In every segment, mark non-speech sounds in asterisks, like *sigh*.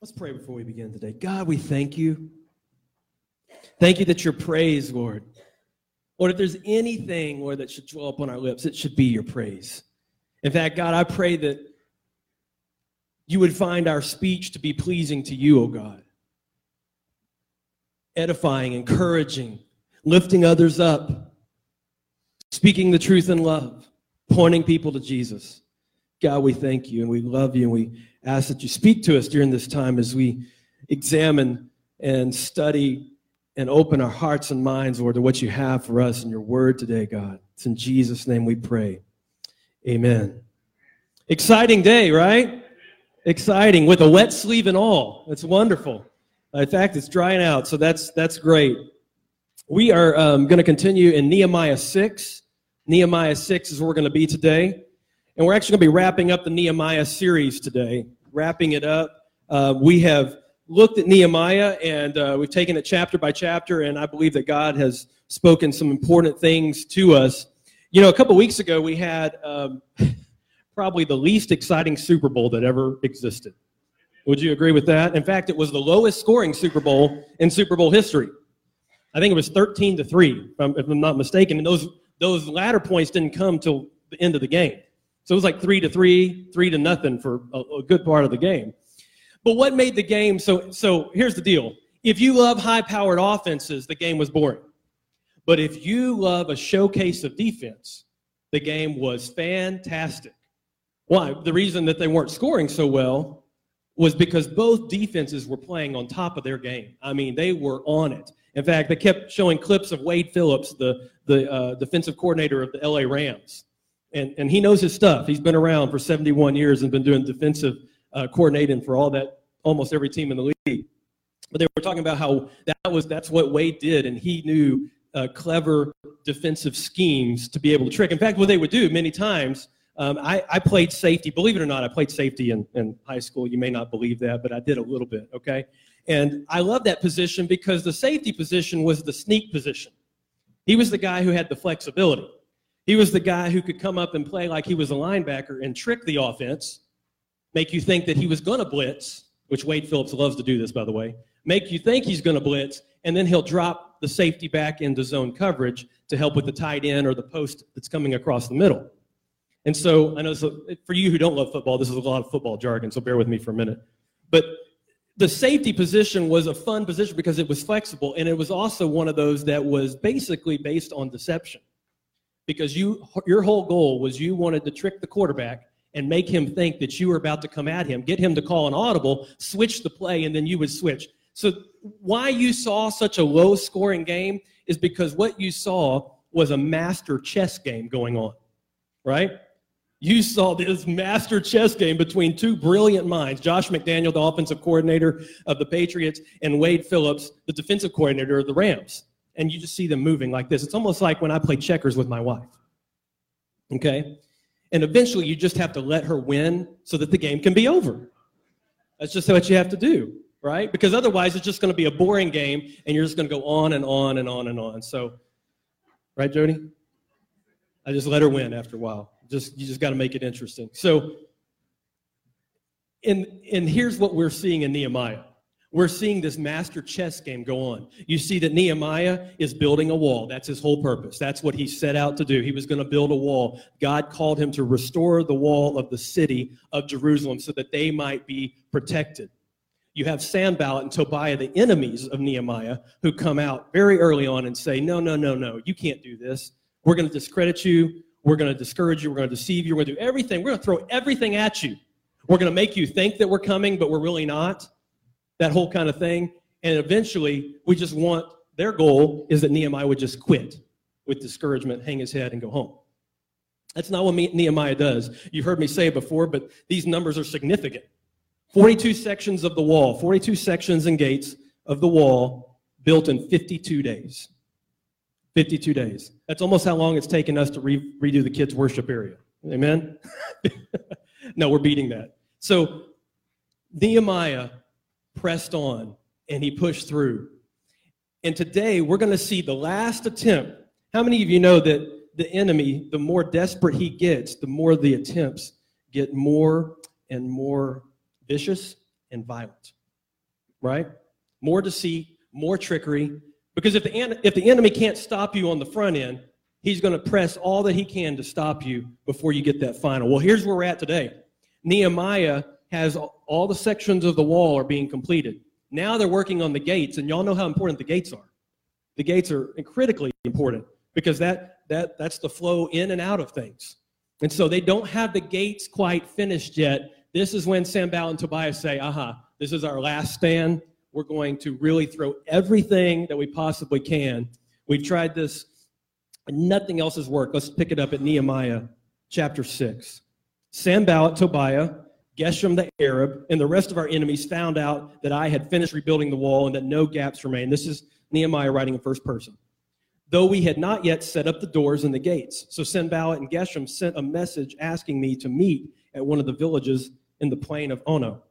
Let's pray before we begin today. God, we thank you. Thank you that your praise, Lord. Lord, if there's anything, Lord, that should dwell upon our lips, it should be your praise. In fact, God, I pray that you would find our speech to be pleasing to you, O oh God. Edifying, encouraging, lifting others up, speaking the truth in love, pointing people to Jesus. God, we thank you and we love you and we ask that you speak to us during this time as we examine and study and open our hearts and minds, Lord, to what you have for us in your word today, God. It's in Jesus' name we pray. Amen. Exciting day, right? Exciting with a wet sleeve and all. It's wonderful. In fact, it's drying out, so that's that's great. We are um, going to continue in Nehemiah 6. Nehemiah 6 is where we're going to be today. And we're actually going to be wrapping up the Nehemiah series today. Wrapping it up. Uh, we have looked at Nehemiah and uh, we've taken it chapter by chapter, and I believe that God has spoken some important things to us. You know, a couple weeks ago, we had um, *laughs* probably the least exciting Super Bowl that ever existed. Would you agree with that? In fact, it was the lowest scoring Super Bowl in Super Bowl history. I think it was 13 to 3, if I'm, if I'm not mistaken. And those, those latter points didn't come till the end of the game. So it was like 3 to 3, 3 to nothing for a, a good part of the game. But what made the game so so here's the deal. If you love high-powered offenses, the game was boring. But if you love a showcase of defense, the game was fantastic. Why? The reason that they weren't scoring so well was because both defenses were playing on top of their game. I mean, they were on it. In fact, they kept showing clips of Wade Phillips, the, the uh, defensive coordinator of the LA Rams. And, and he knows his stuff. He's been around for 71 years and been doing defensive uh, coordinating for all that, almost every team in the league. But they were talking about how that was that's what Wade did, and he knew uh, clever defensive schemes to be able to trick. In fact, what they would do many times um, I, I, played safety. Believe it or not, I played safety in, in high school. You may not believe that, but I did a little bit, okay? And I love that position because the safety position was the sneak position. He was the guy who had the flexibility. He was the guy who could come up and play like he was a linebacker and trick the offense, make you think that he was going to blitz, which Wade Phillips loves to do this, by the way, make you think he's going to blitz, and then he'll drop the safety back into zone coverage to help with the tight end or the post that's coming across the middle. And so I know so for you who don't love football, this is a lot of football jargon, so bear with me for a minute. But the safety position was a fun position because it was flexible, and it was also one of those that was basically based on deception. Because you, your whole goal was you wanted to trick the quarterback and make him think that you were about to come at him, get him to call an audible, switch the play, and then you would switch. So why you saw such a low scoring game is because what you saw was a master chess game going on, right? you saw this master chess game between two brilliant minds Josh McDaniel, the offensive coordinator of the Patriots, and Wade Phillips, the defensive coordinator of the Rams. And you just see them moving like this. It's almost like when I play checkers with my wife. Okay? And eventually you just have to let her win so that the game can be over. That's just what you have to do, right? Because otherwise it's just going to be a boring game and you're just going to go on and on and on and on. So, right, Jody? I just let her win after a while. Just you just got to make it interesting. So, and and here's what we're seeing in Nehemiah. We're seeing this master chess game go on. You see that Nehemiah is building a wall. That's his whole purpose. That's what he set out to do. He was going to build a wall. God called him to restore the wall of the city of Jerusalem so that they might be protected. You have Sanballat and Tobiah, the enemies of Nehemiah, who come out very early on and say, No, no, no, no, you can't do this. We're going to discredit you. We're going to discourage you. We're going to deceive you. We're going to do everything. We're going to throw everything at you. We're going to make you think that we're coming, but we're really not. That whole kind of thing. And eventually, we just want their goal is that Nehemiah would just quit with discouragement, hang his head, and go home. That's not what Nehemiah does. You've heard me say it before, but these numbers are significant. 42 sections of the wall, 42 sections and gates of the wall built in 52 days. 52 days. That's almost how long it's taken us to re- redo the kids' worship area. Amen? *laughs* no, we're beating that. So Nehemiah pressed on and he pushed through. And today we're going to see the last attempt. How many of you know that the enemy, the more desperate he gets, the more the attempts get more and more vicious and violent? right? More deceit, more trickery. Because if the, if the enemy can't stop you on the front end, he's going to press all that he can to stop you before you get that final. Well, here's where we're at today. Nehemiah has all the sections of the wall are being completed. Now they're working on the gates, and y'all know how important the gates are. The gates are critically important because that, that, that's the flow in and out of things. And so they don't have the gates quite finished yet. This is when Sanballat and Tobias say, aha, this is our last stand. We're going to really throw everything that we possibly can. We've tried this, and nothing else has worked. Let's pick it up at Nehemiah chapter 6. Sanballat, Tobiah, Geshem the Arab, and the rest of our enemies found out that I had finished rebuilding the wall and that no gaps remained. This is Nehemiah writing in first person. Though we had not yet set up the doors and the gates. So Sanballat and Geshem sent a message asking me to meet at one of the villages in the plain of Ono.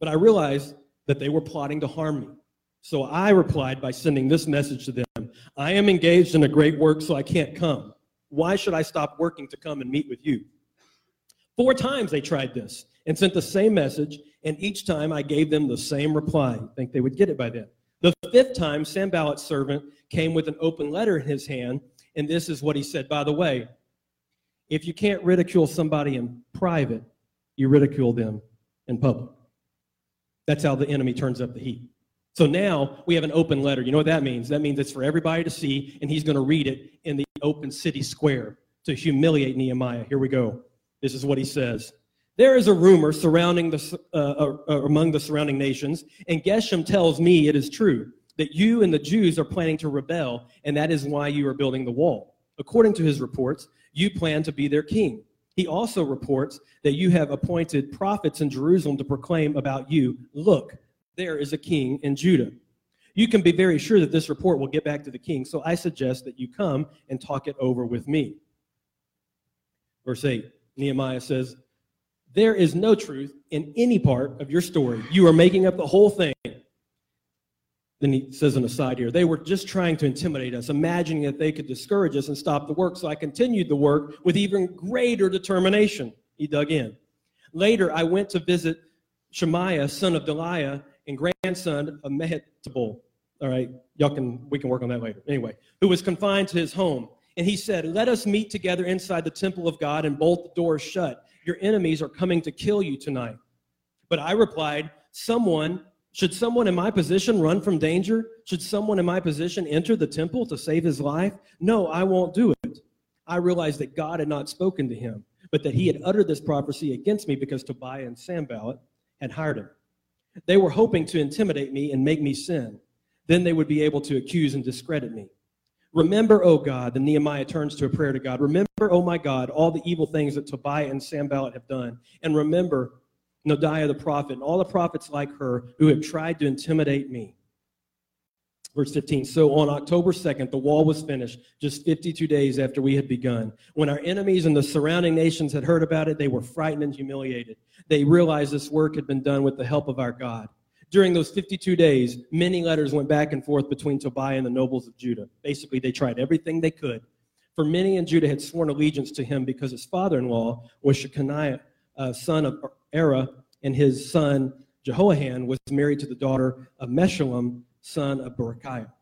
But I realized that they were plotting to harm me. So I replied by sending this message to them I am engaged in a great work, so I can't come. Why should I stop working to come and meet with you? Four times they tried this and sent the same message, and each time I gave them the same reply. I think they would get it by then. The fifth time, Sanballat's servant came with an open letter in his hand, and this is what he said By the way, if you can't ridicule somebody in private, you ridicule them in public. That's how the enemy turns up the heat. So now we have an open letter. You know what that means? That means it's for everybody to see, and he's going to read it in the open city square to humiliate Nehemiah. Here we go. This is what he says. There is a rumor surrounding the, uh, uh, uh, among the surrounding nations, and Geshem tells me it is true that you and the Jews are planning to rebel, and that is why you are building the wall. According to his reports, you plan to be their king. He also reports that you have appointed prophets in Jerusalem to proclaim about you, look, there is a king in Judah. You can be very sure that this report will get back to the king, so I suggest that you come and talk it over with me. Verse 8 Nehemiah says, There is no truth in any part of your story. You are making up the whole thing. Then he says an aside here, they were just trying to intimidate us, imagining that they could discourage us and stop the work. So I continued the work with even greater determination. He dug in. Later, I went to visit Shemaiah, son of Delaiah, and grandson of Mehetabel. All right, y'all can we can work on that later. Anyway, who was confined to his home. And he said, Let us meet together inside the temple of God and bolt the doors shut. Your enemies are coming to kill you tonight. But I replied, Someone, should someone in my position run from danger? Should someone in my position enter the temple to save his life? No, I won't do it. I realized that God had not spoken to him, but that he had uttered this prophecy against me because Tobiah and Sanballat had hired him. They were hoping to intimidate me and make me sin. Then they would be able to accuse and discredit me. Remember, O God, the Nehemiah turns to a prayer to God. Remember, O my God, all the evil things that Tobiah and Sanballat have done. And remember Noadiah the prophet and all the prophets like her who have tried to intimidate me. Verse 15. So on October 2nd, the wall was finished just 52 days after we had begun. When our enemies and the surrounding nations had heard about it, they were frightened and humiliated. They realized this work had been done with the help of our God. During those 52 days, many letters went back and forth between Tobiah and the nobles of Judah. Basically, they tried everything they could. For many in Judah had sworn allegiance to him because his father in law was Shechaniah, uh, son of Arah, and his son Jehohanan was married to the daughter of Meshullam, son of Berechiah.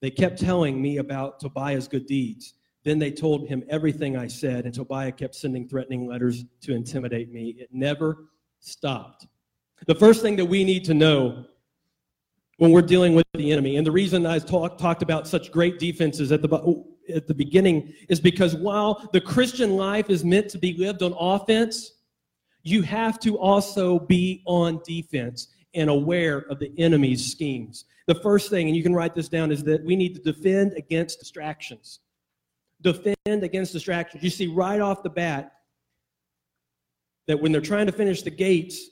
They kept telling me about Tobiah's good deeds. Then they told him everything I said, and Tobiah kept sending threatening letters to intimidate me. It never stopped. The first thing that we need to know when we're dealing with the enemy, and the reason I talk, talked about such great defenses at the, at the beginning is because while the Christian life is meant to be lived on offense, you have to also be on defense and aware of the enemy's schemes. The first thing, and you can write this down, is that we need to defend against distractions. Defend against distractions. You see right off the bat that when they're trying to finish the gates,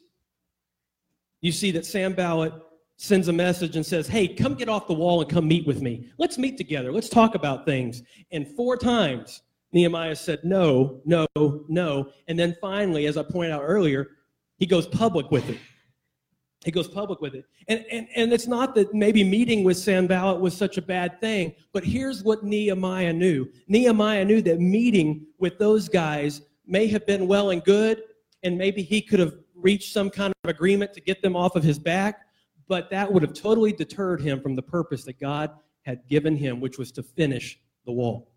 you see that Sanballat sends a message and says, Hey, come get off the wall and come meet with me. Let's meet together. Let's talk about things. And four times, Nehemiah said, No, no, no. And then finally, as I pointed out earlier, he goes public with it. He goes public with it. And, and, and it's not that maybe meeting with Sam Sanballat was such a bad thing, but here's what Nehemiah knew Nehemiah knew that meeting with those guys may have been well and good, and maybe he could have reach some kind of agreement to get them off of his back. but that would have totally deterred him from the purpose that God had given him, which was to finish the wall.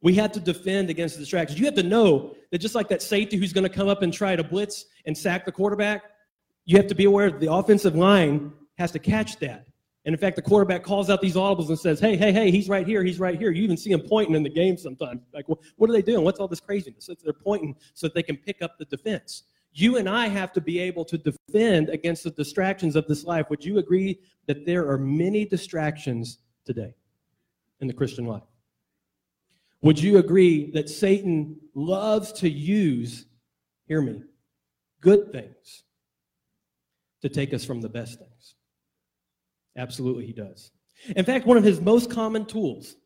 We had to defend against the distractions. You have to know that just like that safety who's going to come up and try to blitz and sack the quarterback, you have to be aware that the offensive line has to catch that. And in fact, the quarterback calls out these audibles and says, Hey, hey, hey, he's right here, he's right here. You even see him pointing in the game sometimes. Like, what are they doing? What's all this craziness? They're pointing so that they can pick up the defense. You and I have to be able to defend against the distractions of this life. Would you agree that there are many distractions today in the Christian life? Would you agree that Satan loves to use, hear me, good things to take us from the best things? Absolutely, he does. In fact, one of his most common tools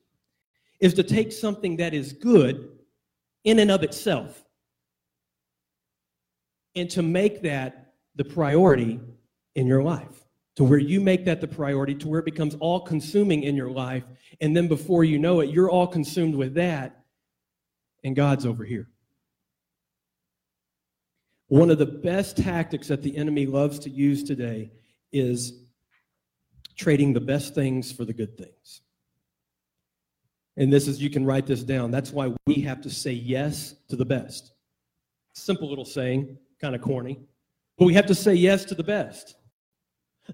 is to take something that is good in and of itself and to make that the priority in your life to where you make that the priority, to where it becomes all consuming in your life. And then before you know it, you're all consumed with that, and God's over here. One of the best tactics that the enemy loves to use today is trading the best things for the good things. And this is, you can write this down. That's why we have to say yes to the best. Simple little saying, kind of corny, but we have to say yes to the best.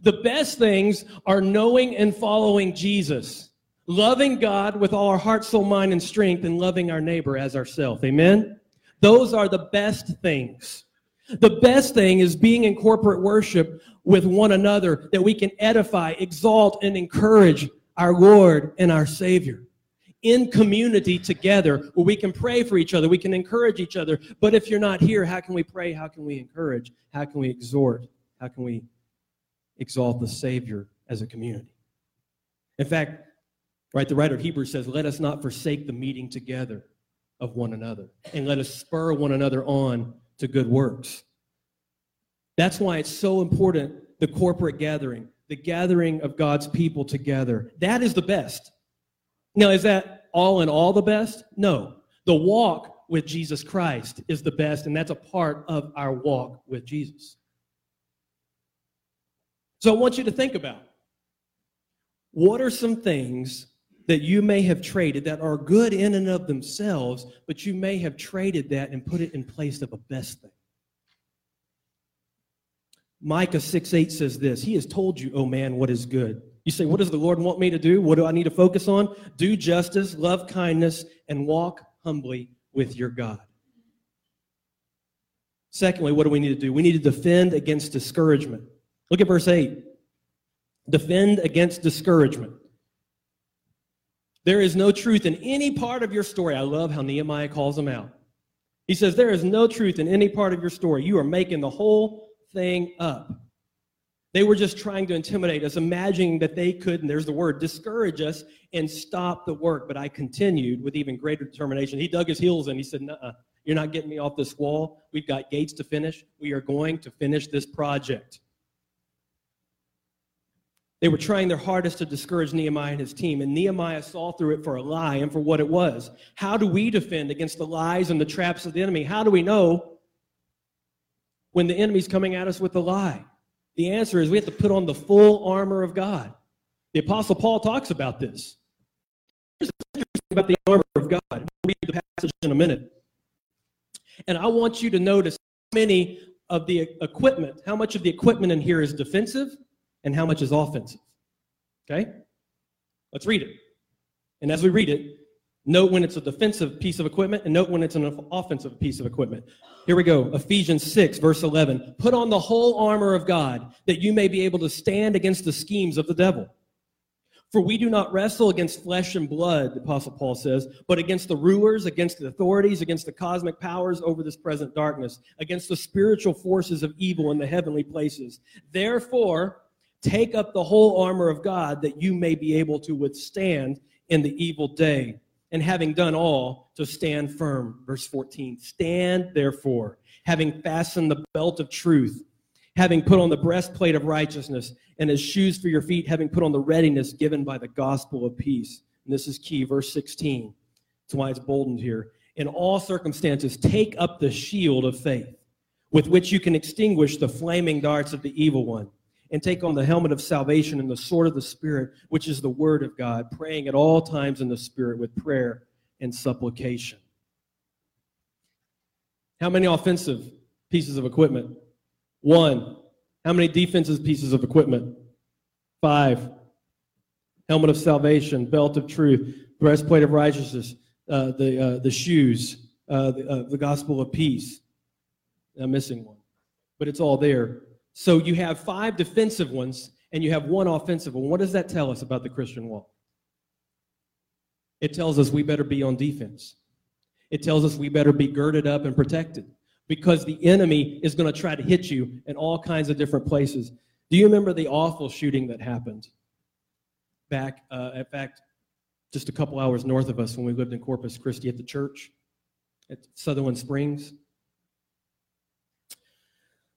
The best things are knowing and following Jesus, loving God with all our heart, soul, mind, and strength, and loving our neighbor as ourselves. Amen? Those are the best things. The best thing is being in corporate worship with one another that we can edify, exalt, and encourage our Lord and our Savior in community together where we can pray for each other, we can encourage each other. But if you're not here, how can we pray? How can we encourage? How can we exhort? How can we exalt the Savior as a community. In fact, right, the writer of Hebrews says, Let us not forsake the meeting together of one another, and let us spur one another on to good works. That's why it's so important the corporate gathering, the gathering of God's people together. That is the best. Now, is that all in all the best? No. The walk with Jesus Christ is the best, and that's a part of our walk with Jesus. So I want you to think about what are some things that you may have traded that are good in and of themselves, but you may have traded that and put it in place of a best thing. Micah 6 8 says this He has told you, oh man, what is good. You say, What does the Lord want me to do? What do I need to focus on? Do justice, love kindness, and walk humbly with your God. Secondly, what do we need to do? We need to defend against discouragement. Look at verse 8. Defend against discouragement. There is no truth in any part of your story. I love how Nehemiah calls them out. He says, There is no truth in any part of your story. You are making the whole thing up. They were just trying to intimidate us, imagining that they could, and there's the word, discourage us and stop the work. But I continued with even greater determination. He dug his heels in. He said, Nuh you're not getting me off this wall. We've got gates to finish. We are going to finish this project. They were trying their hardest to discourage Nehemiah and his team, and Nehemiah saw through it for a lie and for what it was. How do we defend against the lies and the traps of the enemy? How do we know when the enemy's coming at us with a lie? The answer is we have to put on the full armor of God. The Apostle Paul talks about this. about the armor of God. We'll read the passage in a minute. And I want you to notice how many of the equipment, how much of the equipment in here is defensive and how much is offensive. Okay? Let's read it. And as we read it, note when it's a defensive piece of equipment and note when it's an offensive piece of equipment. Here we go. Ephesians 6, verse 11. Put on the whole armor of God that you may be able to stand against the schemes of the devil. For we do not wrestle against flesh and blood, the Apostle Paul says, but against the rulers, against the authorities, against the cosmic powers over this present darkness, against the spiritual forces of evil in the heavenly places. Therefore, Take up the whole armor of God that you may be able to withstand in the evil day. And having done all, to stand firm. Verse 14 Stand therefore, having fastened the belt of truth, having put on the breastplate of righteousness, and as shoes for your feet, having put on the readiness given by the gospel of peace. And this is key, verse 16. That's why it's boldened here. In all circumstances, take up the shield of faith, with which you can extinguish the flaming darts of the evil one and take on the helmet of salvation and the sword of the Spirit, which is the word of God, praying at all times in the Spirit with prayer and supplication. How many offensive pieces of equipment? One. How many defensive pieces of equipment? Five. Helmet of salvation, belt of truth, breastplate of righteousness, uh, the, uh, the shoes, uh, the, uh, the gospel of peace. I'm missing one, but it's all there. So you have five defensive ones and you have one offensive one. What does that tell us about the Christian walk? It tells us we better be on defense. It tells us we better be girded up and protected because the enemy is going to try to hit you in all kinds of different places. Do you remember the awful shooting that happened back, uh, in fact, just a couple hours north of us when we lived in Corpus Christi at the church at Sutherland Springs?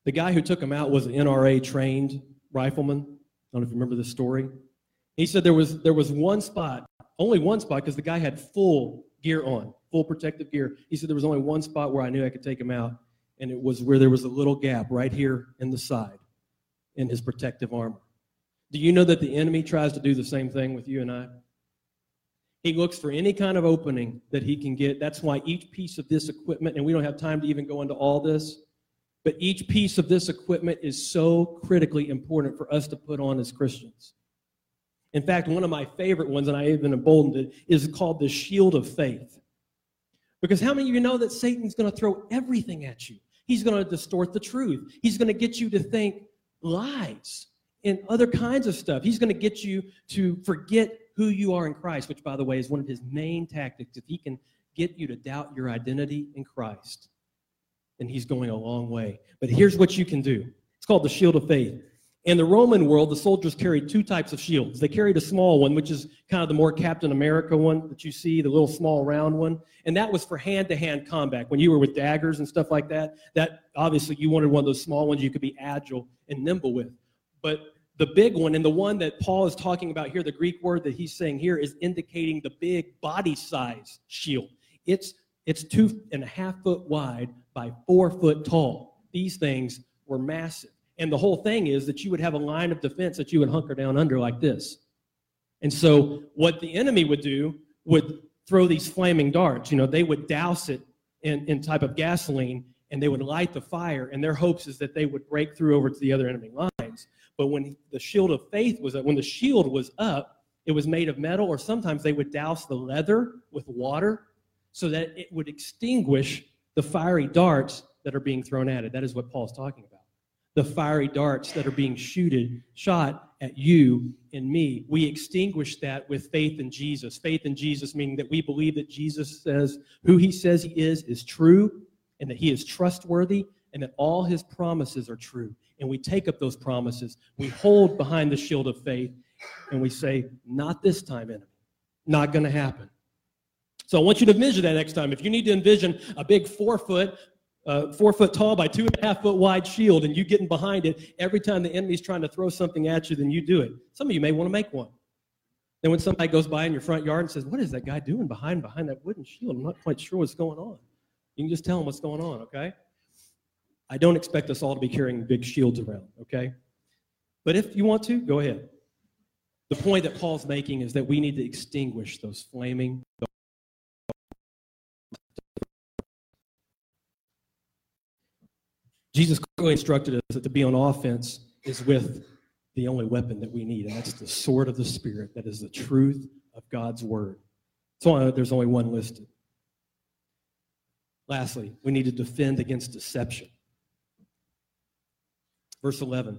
The guy who took him out was an NRA trained rifleman. I don't know if you remember this story. He said there was there was one spot, only one spot, because the guy had full gear on, full protective gear. He said there was only one spot where I knew I could take him out, and it was where there was a little gap right here in the side in his protective armor. Do you know that the enemy tries to do the same thing with you and I? He looks for any kind of opening that he can get. That's why each piece of this equipment, and we don't have time to even go into all this, but each piece of this equipment is so critically important for us to put on as Christians. In fact, one of my favorite ones, and I even emboldened it, is called the shield of faith. Because how many of you know that Satan's going to throw everything at you? He's going to distort the truth. He's going to get you to think lies and other kinds of stuff. He's going to get you to forget who you are in Christ, which, by the way, is one of his main tactics. If he can get you to doubt your identity in Christ, then he's going a long way. But here's what you can do it's called the shield of faith. In the Roman world, the soldiers carried two types of shields. They carried a small one, which is kind of the more Captain America one that you see, the little small round one. And that was for hand to hand combat. When you were with daggers and stuff like that, that obviously you wanted one of those small ones you could be agile and nimble with. But the big one, and the one that Paul is talking about here, the Greek word that he's saying here, is indicating the big body size shield. It's, it's two and a half foot wide by four foot tall. These things were massive. And the whole thing is that you would have a line of defense that you would hunker down under like this. And so, what the enemy would do would throw these flaming darts. You know, they would douse it in, in type of gasoline and they would light the fire. And their hopes is that they would break through over to the other enemy lines. But when the shield of faith was up, when the shield was up, it was made of metal, or sometimes they would douse the leather with water so that it would extinguish the fiery darts that are being thrown at it. That is what Paul's talking about. The fiery darts that are being shooted, shot at you and me. We extinguish that with faith in Jesus. Faith in Jesus meaning that we believe that Jesus says who he says he is is true and that he is trustworthy and that all his promises are true. And we take up those promises. We hold behind the shield of faith and we say, Not this time, enemy. Not going to happen. So I want you to envision that next time. If you need to envision a big four foot, uh, four foot tall by two and a half foot wide shield, and you getting behind it every time the enemy's trying to throw something at you, then you do it. Some of you may want to make one. Then when somebody goes by in your front yard and says, "What is that guy doing behind behind that wooden shield?" I'm not quite sure what's going on. You can just tell them what's going on, okay? I don't expect us all to be carrying big shields around, okay? But if you want to, go ahead. The point that Paul's making is that we need to extinguish those flaming Jesus clearly instructed us that to be on offense is with the only weapon that we need, and that's the sword of the Spirit. That is the truth of God's word. So uh, there's only one listed. Lastly, we need to defend against deception. Verse 11.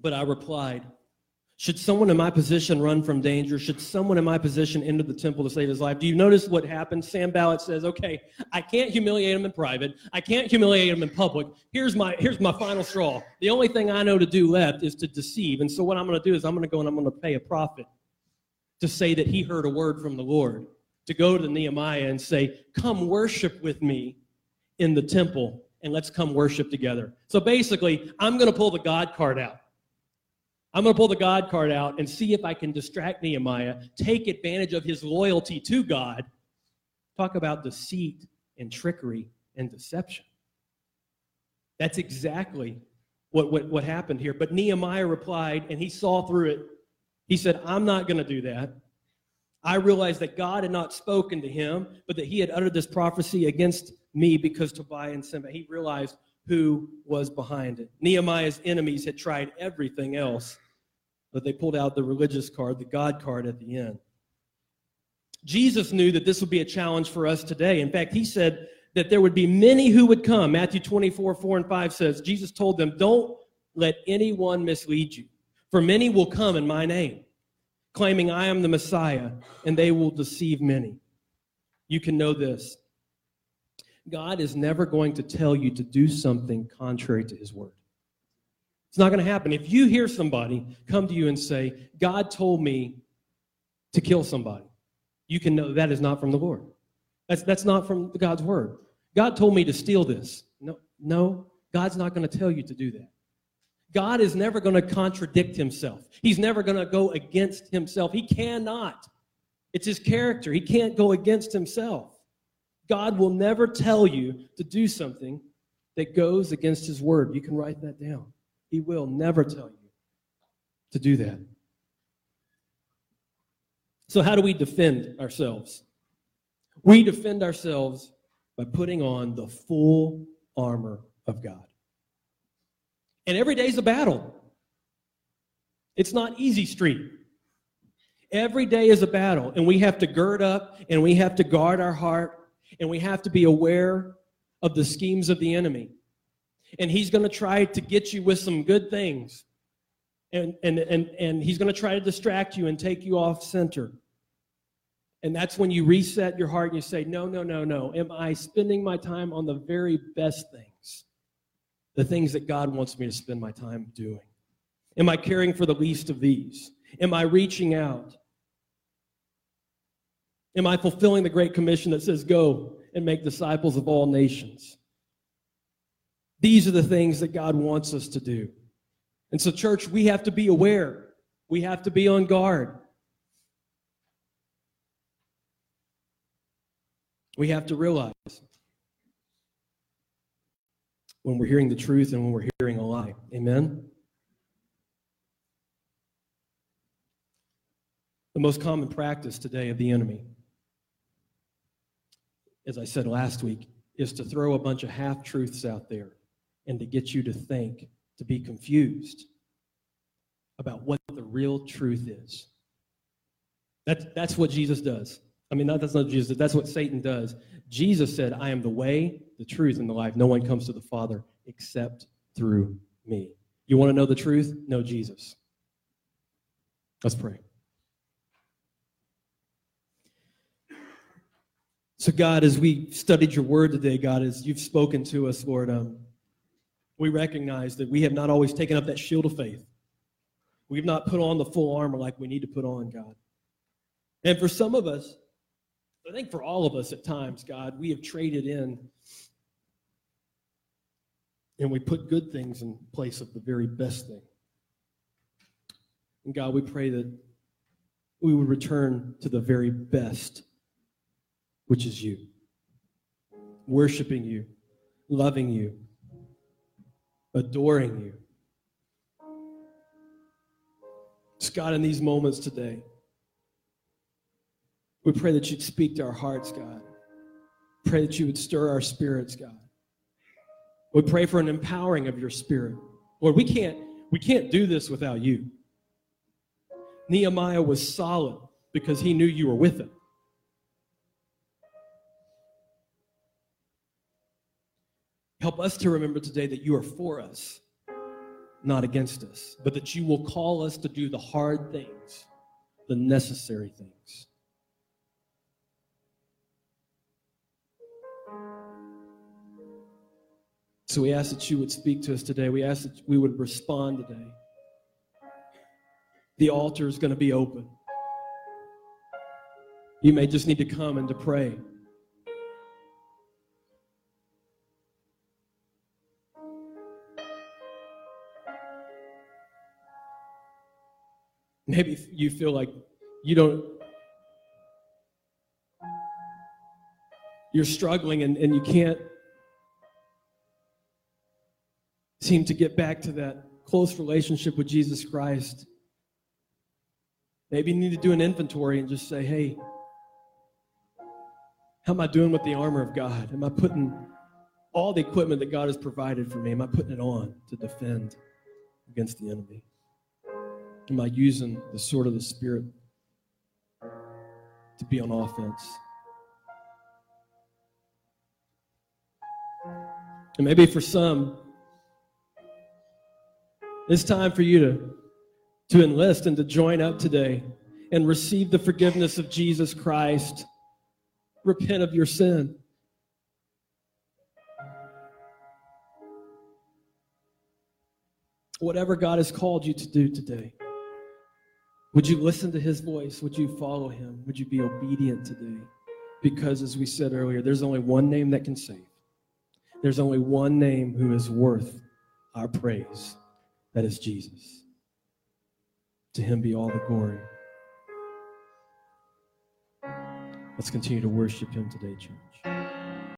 But I replied, should someone in my position run from danger? Should someone in my position enter the temple to save his life? Do you notice what happened? Sanballat says, okay, I can't humiliate him in private. I can't humiliate him in public. Here's my, here's my final straw. The only thing I know to do left is to deceive. And so what I'm going to do is I'm going to go and I'm going to pay a prophet to say that he heard a word from the Lord, to go to Nehemiah and say, come worship with me in the temple and let's come worship together. So basically, I'm going to pull the God card out. I'm going to pull the God card out and see if I can distract Nehemiah, take advantage of his loyalty to God. Talk about deceit and trickery and deception. That's exactly what, what, what happened here. But Nehemiah replied, and he saw through it. He said, I'm not going to do that. I realized that God had not spoken to him, but that he had uttered this prophecy against me because Tobiah and Sanballat. He realized who was behind it. Nehemiah's enemies had tried everything else, but they pulled out the religious card, the God card at the end. Jesus knew that this would be a challenge for us today. In fact, he said that there would be many who would come. Matthew 24, 4 and 5 says, Jesus told them, Don't let anyone mislead you, for many will come in my name, claiming I am the Messiah, and they will deceive many. You can know this God is never going to tell you to do something contrary to his word. It's not going to happen. If you hear somebody come to you and say, God told me to kill somebody, you can know that is not from the Lord. That's, that's not from God's word. God told me to steal this. No, no, God's not going to tell you to do that. God is never going to contradict himself. He's never going to go against himself. He cannot. It's his character. He can't go against himself. God will never tell you to do something that goes against his word. You can write that down. He will never tell you to do that. So, how do we defend ourselves? We defend ourselves by putting on the full armor of God. And every day is a battle. It's not easy street. Every day is a battle, and we have to gird up and we have to guard our heart and we have to be aware of the schemes of the enemy. And he's going to try to get you with some good things. And, and, and, and he's going to try to distract you and take you off center. And that's when you reset your heart and you say, No, no, no, no. Am I spending my time on the very best things? The things that God wants me to spend my time doing? Am I caring for the least of these? Am I reaching out? Am I fulfilling the Great Commission that says, Go and make disciples of all nations? These are the things that God wants us to do. And so, church, we have to be aware, we have to be on guard. We have to realize when we're hearing the truth and when we're hearing a lie. Amen? The most common practice today of the enemy as I said last week, is to throw a bunch of half truths out there and to get you to think, to be confused about what the real truth is. That, that's what Jesus does. I mean, that's not Jesus, that's what Satan does. Jesus said, I am the way, the truth, and the life. No one comes to the Father except through me. You want to know the truth? Know Jesus. Let's pray. So, God, as we studied your word today, God, as you've spoken to us, Lord, um, we recognize that we have not always taken up that shield of faith. We've not put on the full armor like we need to put on, God. And for some of us, I think for all of us at times, God, we have traded in and we put good things in place of the very best thing. And God, we pray that we would return to the very best which is you. Worshiping you, loving you, adoring you. Just God, in these moments today, we pray that you'd speak to our hearts, God. Pray that you would stir our spirits, God. We pray for an empowering of your spirit. Lord, we can't, we can't do this without you. Nehemiah was solid because he knew you were with him. Help us to remember today that you are for us, not against us, but that you will call us to do the hard things, the necessary things. So we ask that you would speak to us today. We ask that we would respond today. The altar is going to be open. You may just need to come and to pray. Maybe you feel like you don't, you're struggling and, and you can't seem to get back to that close relationship with Jesus Christ. Maybe you need to do an inventory and just say, hey, how am I doing with the armor of God? Am I putting all the equipment that God has provided for me, am I putting it on to defend against the enemy? Am I using the sword of the Spirit to be on offense? And maybe for some, it's time for you to, to enlist and to join up today and receive the forgiveness of Jesus Christ. Repent of your sin. Whatever God has called you to do today, would you listen to his voice? Would you follow him? Would you be obedient today? Because, as we said earlier, there's only one name that can save. There's only one name who is worth our praise. That is Jesus. To him be all the glory. Let's continue to worship him today, church.